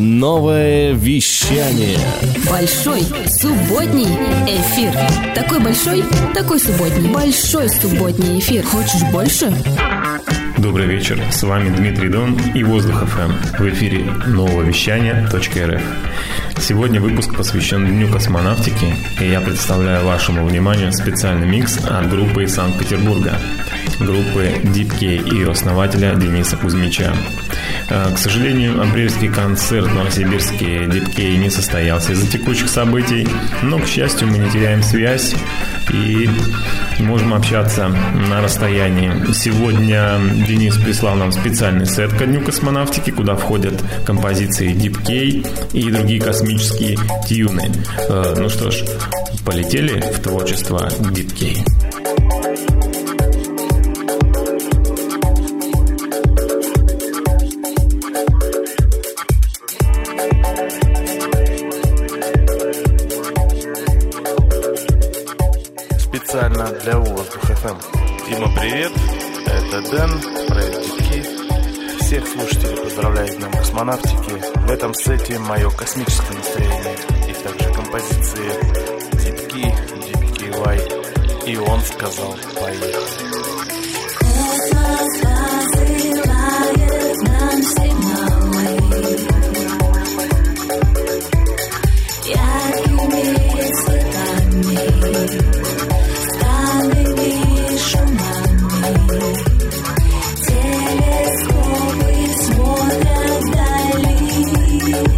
Новое вещание. Большой субботний эфир. Такой большой, такой субботний. Большой субботний эфир. Хочешь больше? Добрый вечер, с вами Дмитрий Дон и Воздух ФМ. В эфире нового вещания .рф. Сегодня выпуск посвящен Дню космонавтики, и я представляю вашему вниманию специальный микс от группы из Санкт-Петербурга, группы Deep K и основателя Дениса Кузьмича. Э, к сожалению, апрельский концерт в Новосибирске Deep K не состоялся из-за текущих событий, но, к счастью, мы не теряем связь и можем общаться на расстоянии. Сегодня Денис прислал нам специальный сет ко Дню космонавтики, куда входят композиции Deep K и другие космические тюны. Э, ну что ж, полетели в творчество Deep K. Дима, привет! Это Дэн, проект Дипки. Всех слушателей поздравляю с Днем космонавтики. В этом сете мое космическое настроение и также композиции Дипки, Дипки Вай. И он сказал «Поехали».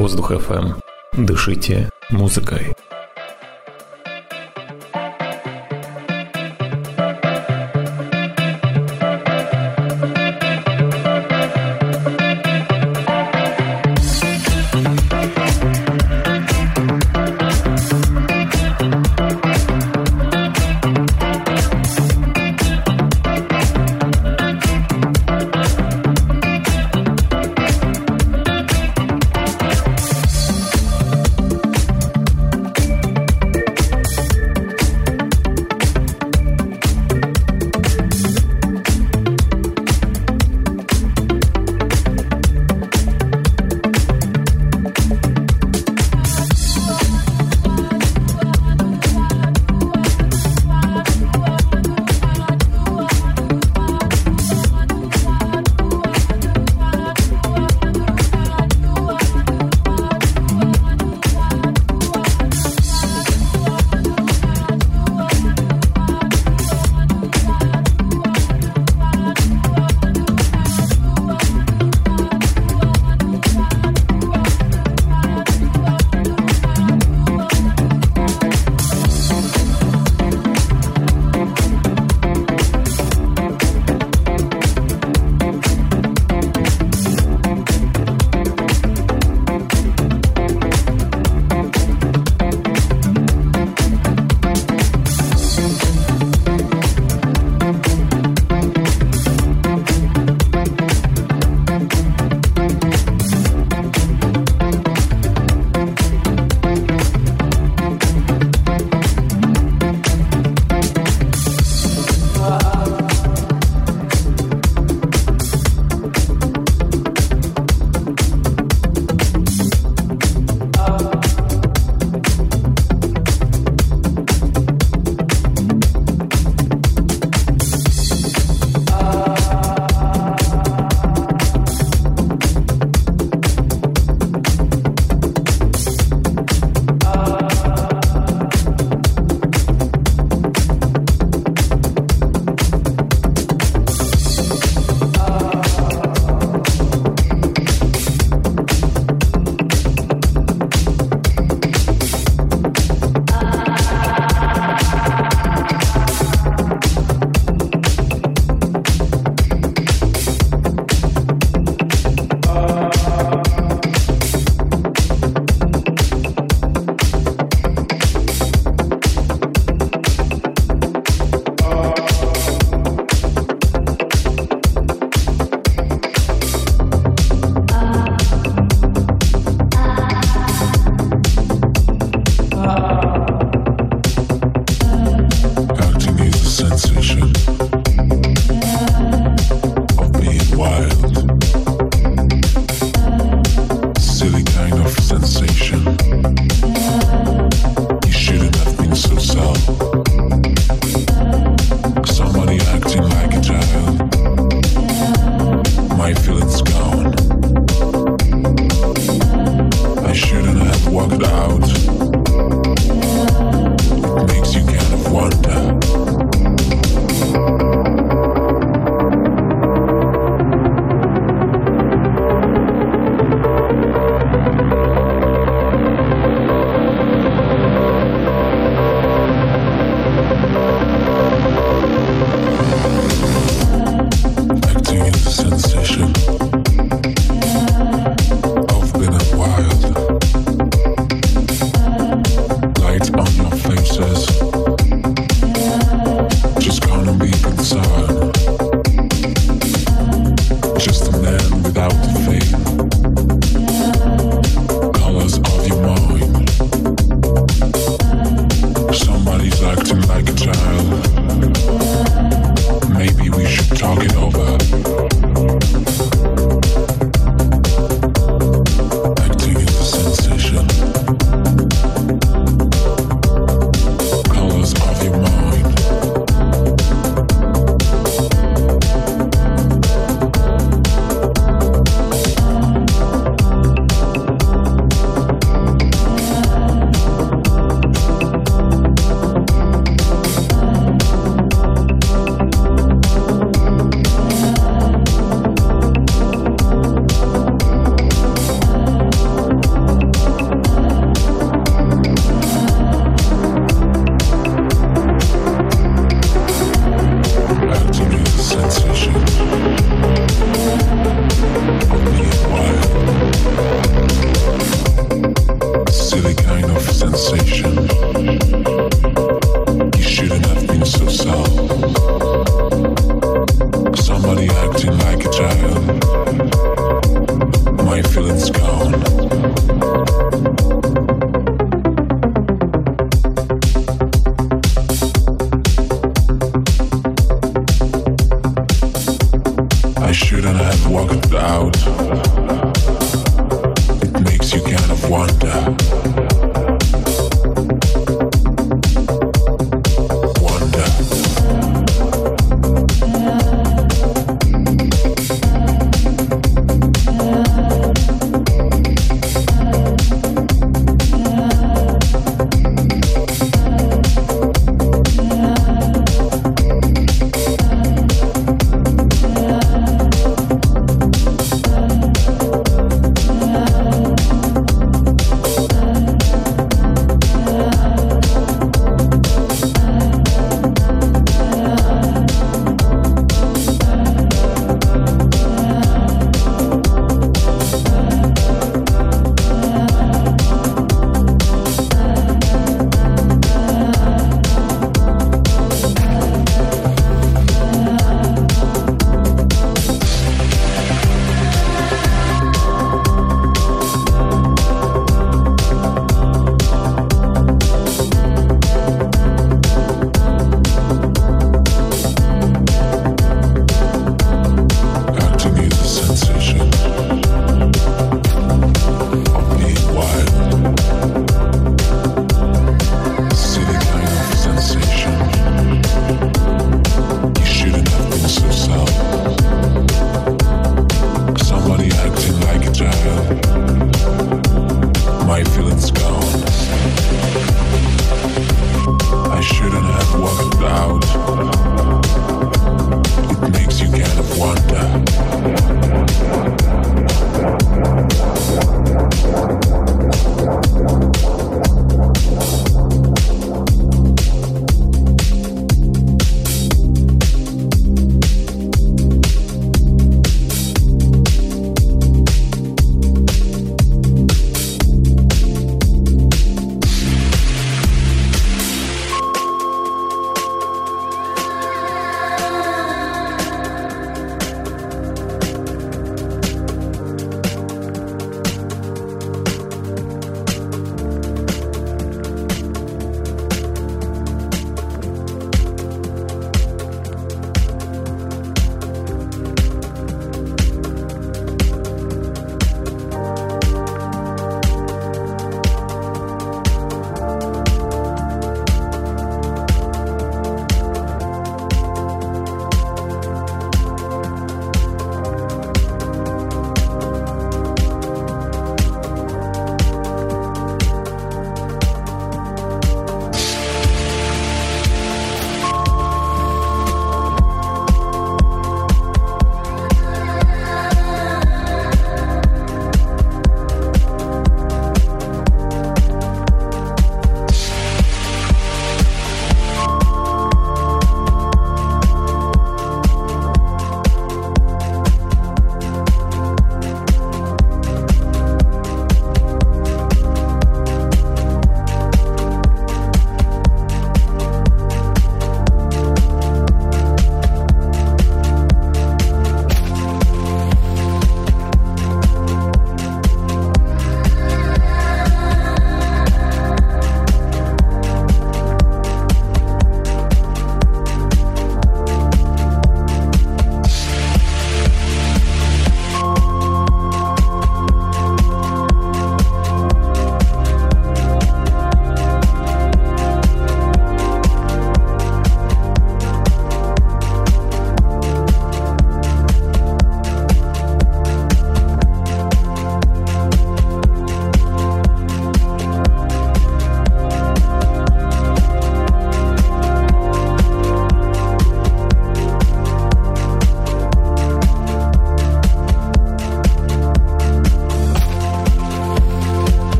Воздух FM. Дышите музыкой.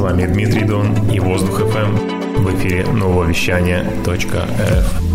вами Дмитрий Дон и Воздух FM. Эм. В эфире нового вещания нововещание.рф.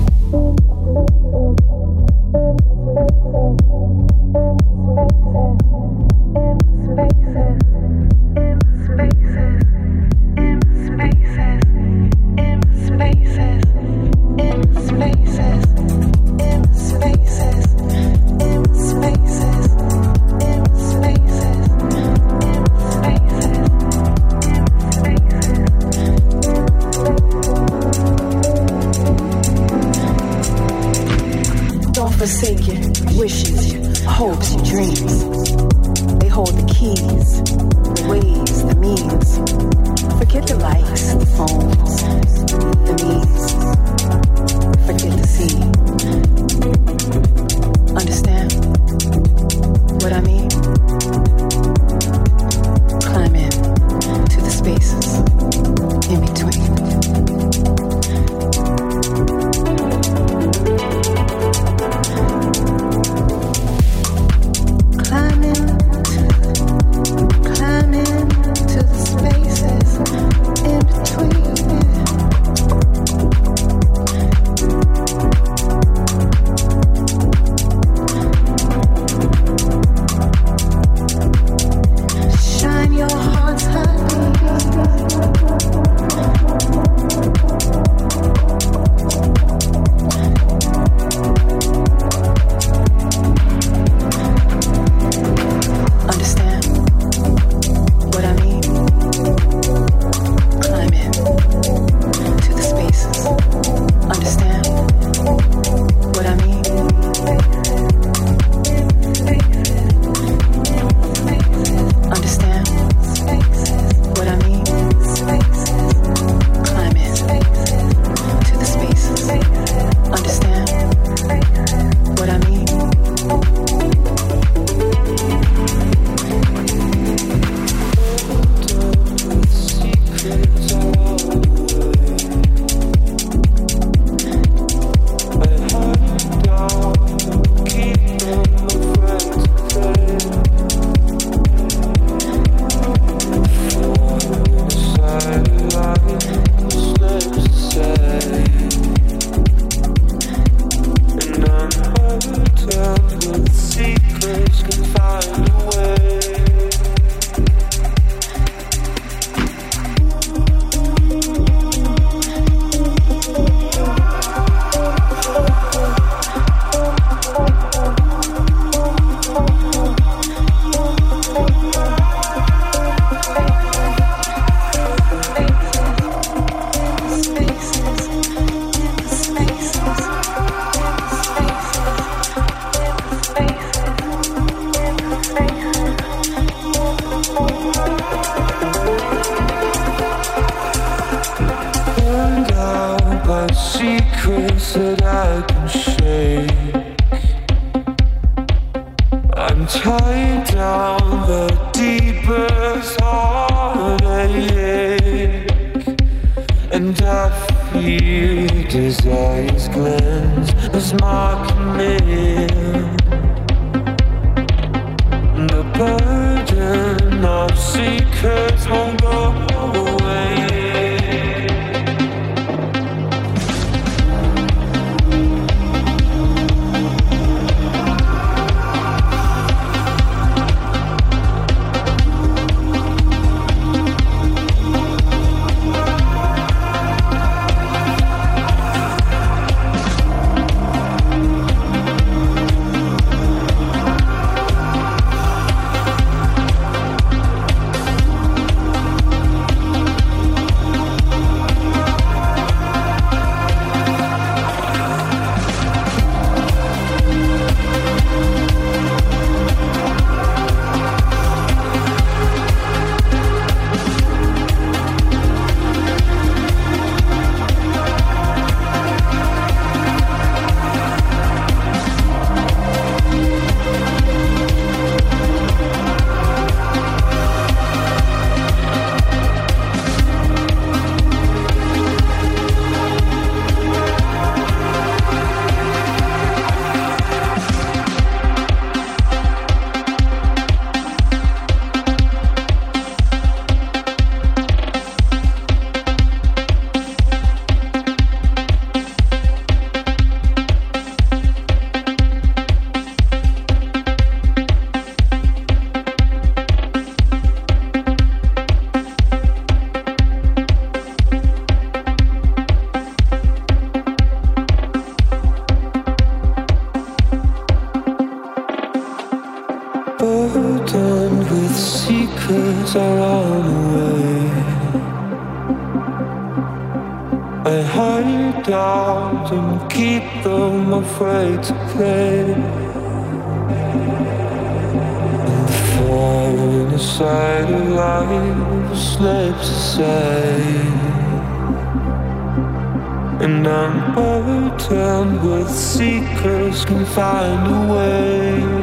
You desires glint as mocking men The burden of secrets won't go and keep them afraid to play. And the fire inside of life slips aside. And I'm burdened with secrets, can find a way.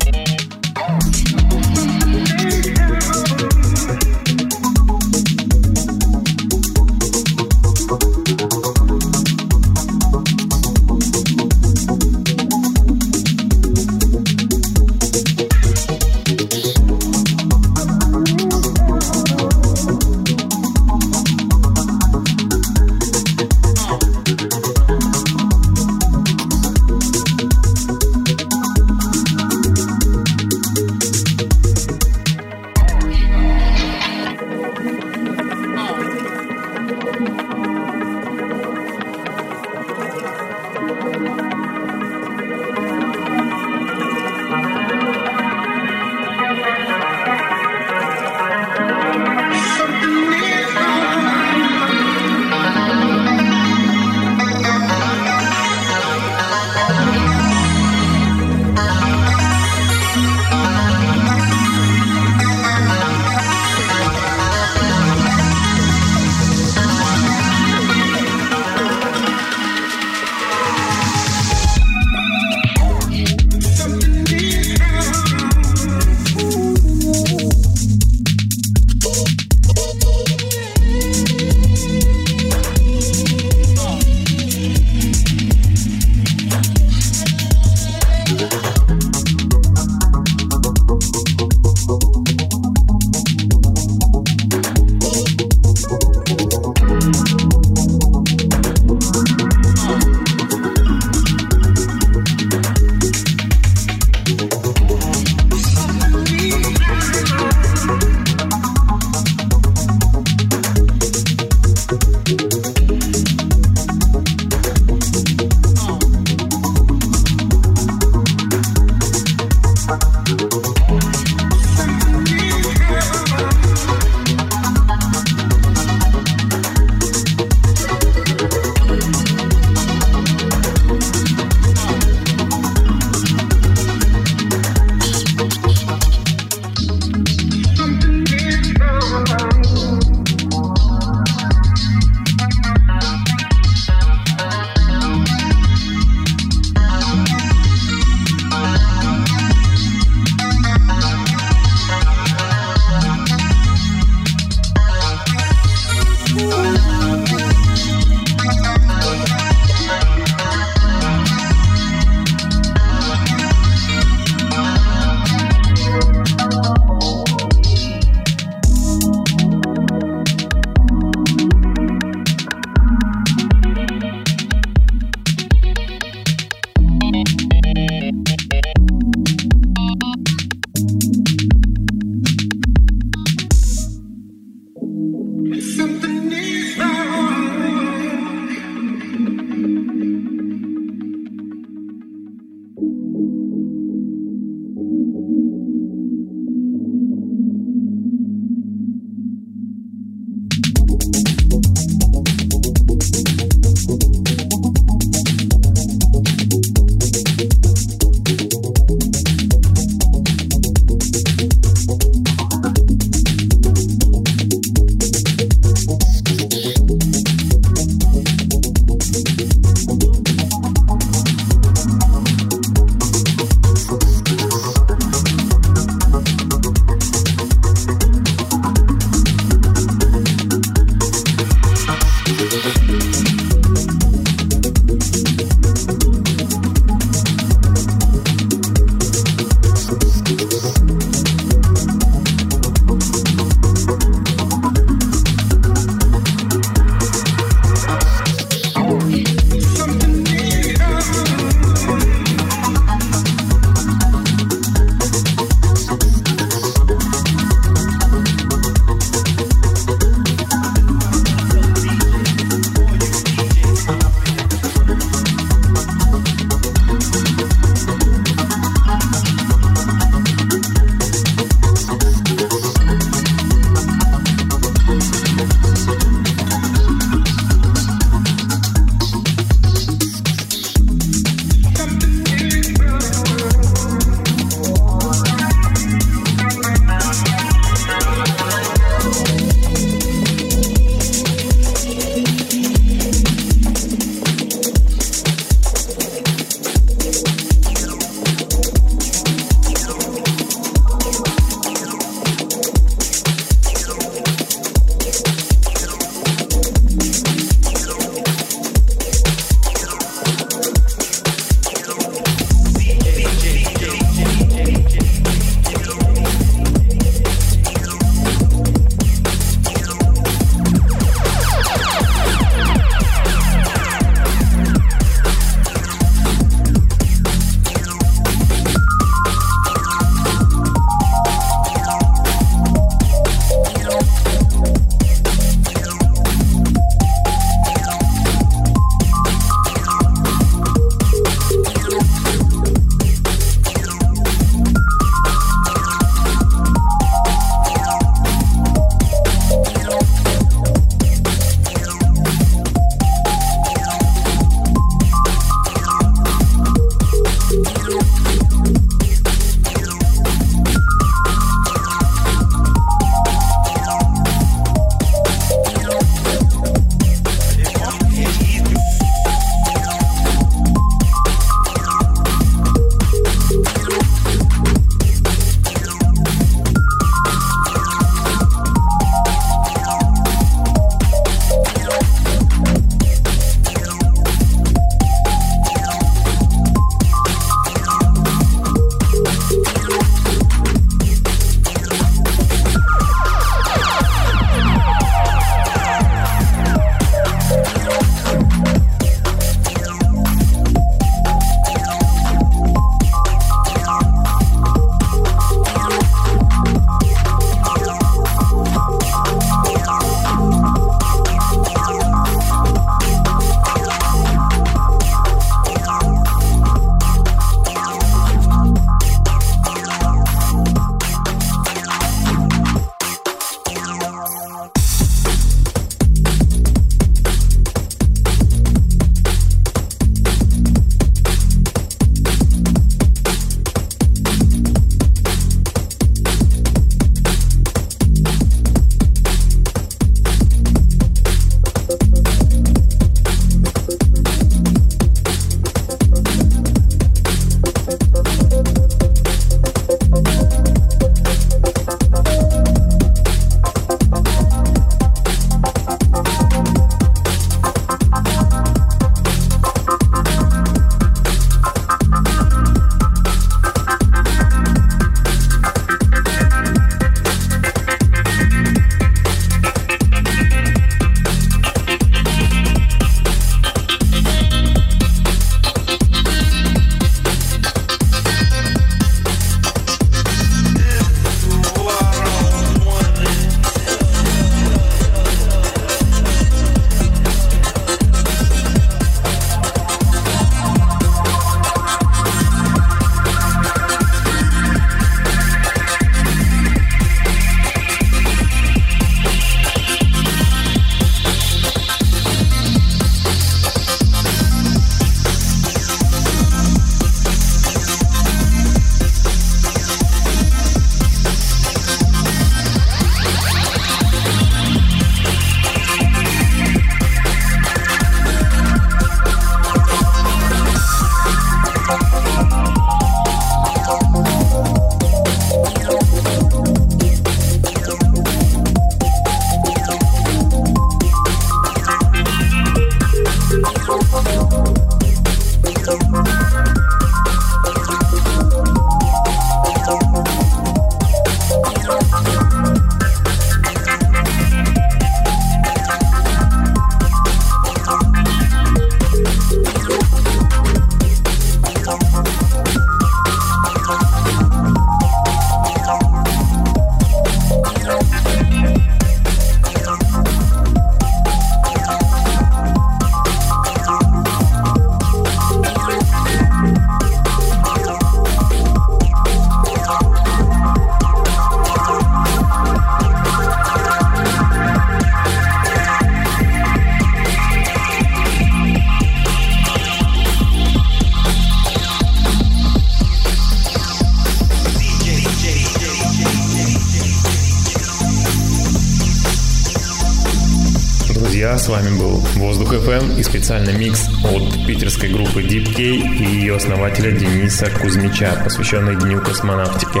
Пока. С вами был Воздух FM и специальный микс от питерской группы Deep K и ее основателя Дениса Кузьмича, посвященный Дню космонавтики.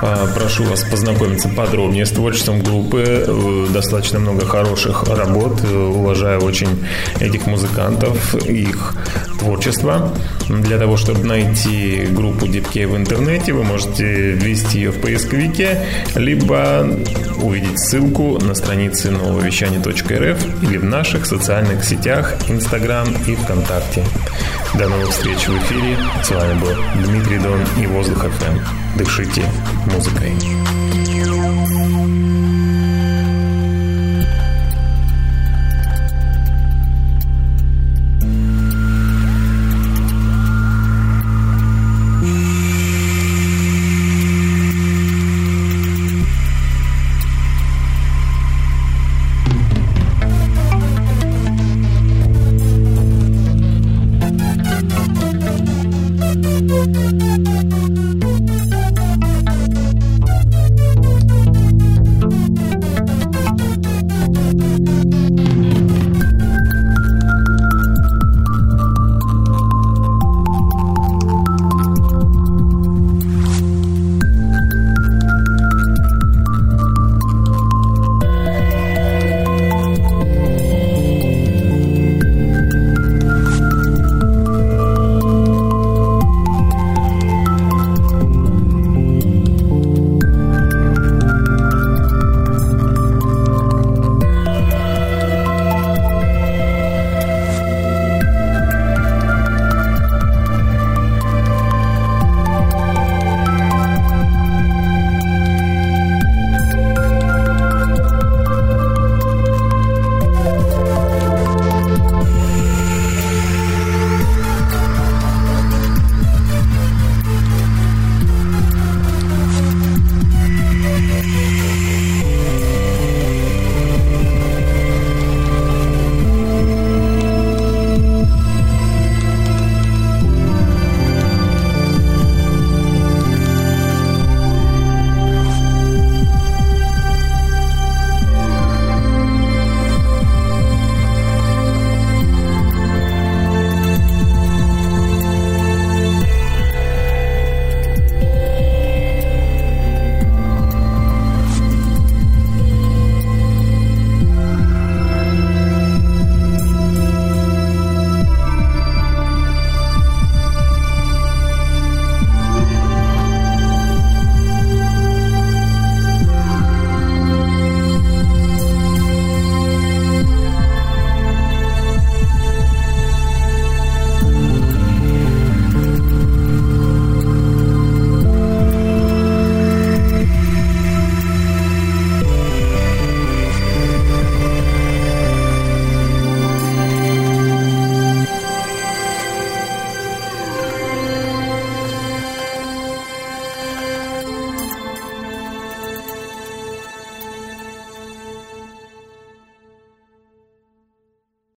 А, прошу вас познакомиться подробнее с творчеством группы. Э, достаточно много хороших работ. Э, уважаю очень этих музыкантов, их творчество. Для того, чтобы найти группу Deep K в интернете, вы можете ввести ее в поисковике, либо увидеть ссылку на странице нововещания.рф или в наших социальных сетях Инстаграм и ВКонтакте. До новых встреч в эфире. С вами был Дмитрий Дон и Воздух ФМ. Дышите музыкой.